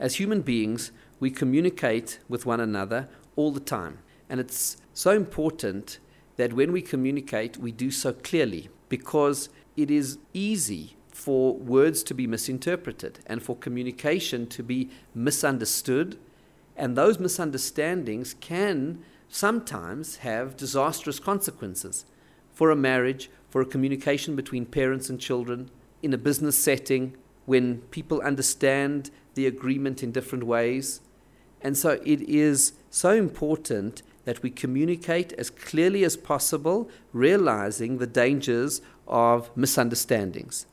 As human beings, we communicate with one another all the time. And it's so important that when we communicate, we do so clearly because it is easy for words to be misinterpreted and for communication to be misunderstood. And those misunderstandings can sometimes have disastrous consequences for a marriage, for a communication between parents and children, in a business setting, when people understand the agreement in different ways. And so it is so important that we communicate as clearly as possible, realizing the dangers of misunderstandings.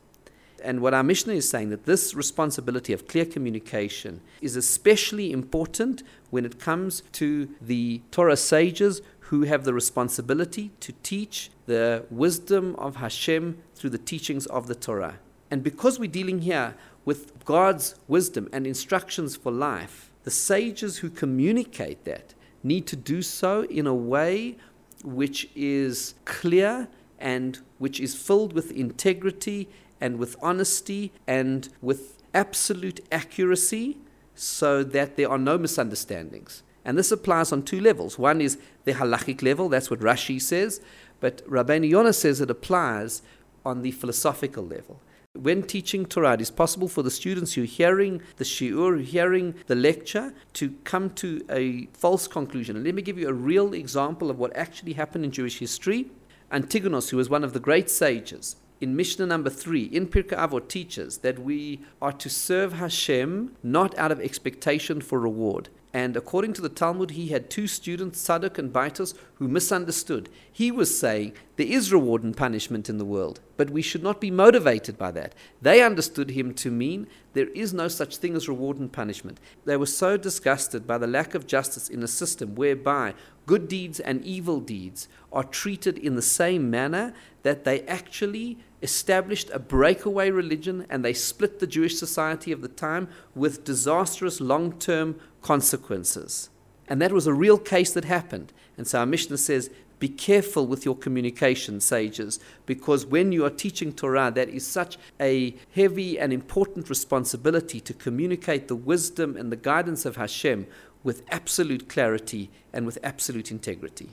And what our Mishnah is saying that this responsibility of clear communication is especially important when it comes to the Torah sages who have the responsibility to teach the wisdom of Hashem through the teachings of the Torah. And because we're dealing here with God's wisdom and instructions for life, the sages who communicate that need to do so in a way which is clear and which is filled with integrity and with honesty and with absolute accuracy so that there are no misunderstandings. And this applies on two levels. One is the halachic level, that's what Rashi says, but Rabbeinu Yonah says it applies on the philosophical level. When teaching Torah, it is possible for the students who are hearing the shiur, hearing the lecture, to come to a false conclusion. And let me give you a real example of what actually happened in Jewish history. Antigonus, who was one of the great sages, in Mishnah number three, in Pirkei Avot, teaches that we are to serve Hashem not out of expectation for reward. And according to the Talmud, he had two students, Sadok and Baitos, who misunderstood. He was saying there is reward and punishment in the world, but we should not be motivated by that. They understood him to mean there is no such thing as reward and punishment. They were so disgusted by the lack of justice in a system whereby good deeds and evil deeds are treated in the same manner that they actually established a breakaway religion and they split the Jewish society of the time with disastrous long term consequences. And that was a real case that happened. And so our Mishnah says, be careful with your communication, sages, because when you are teaching Torah, that is such a heavy and important responsibility to communicate the wisdom and the guidance of Hashem with absolute clarity and with absolute integrity.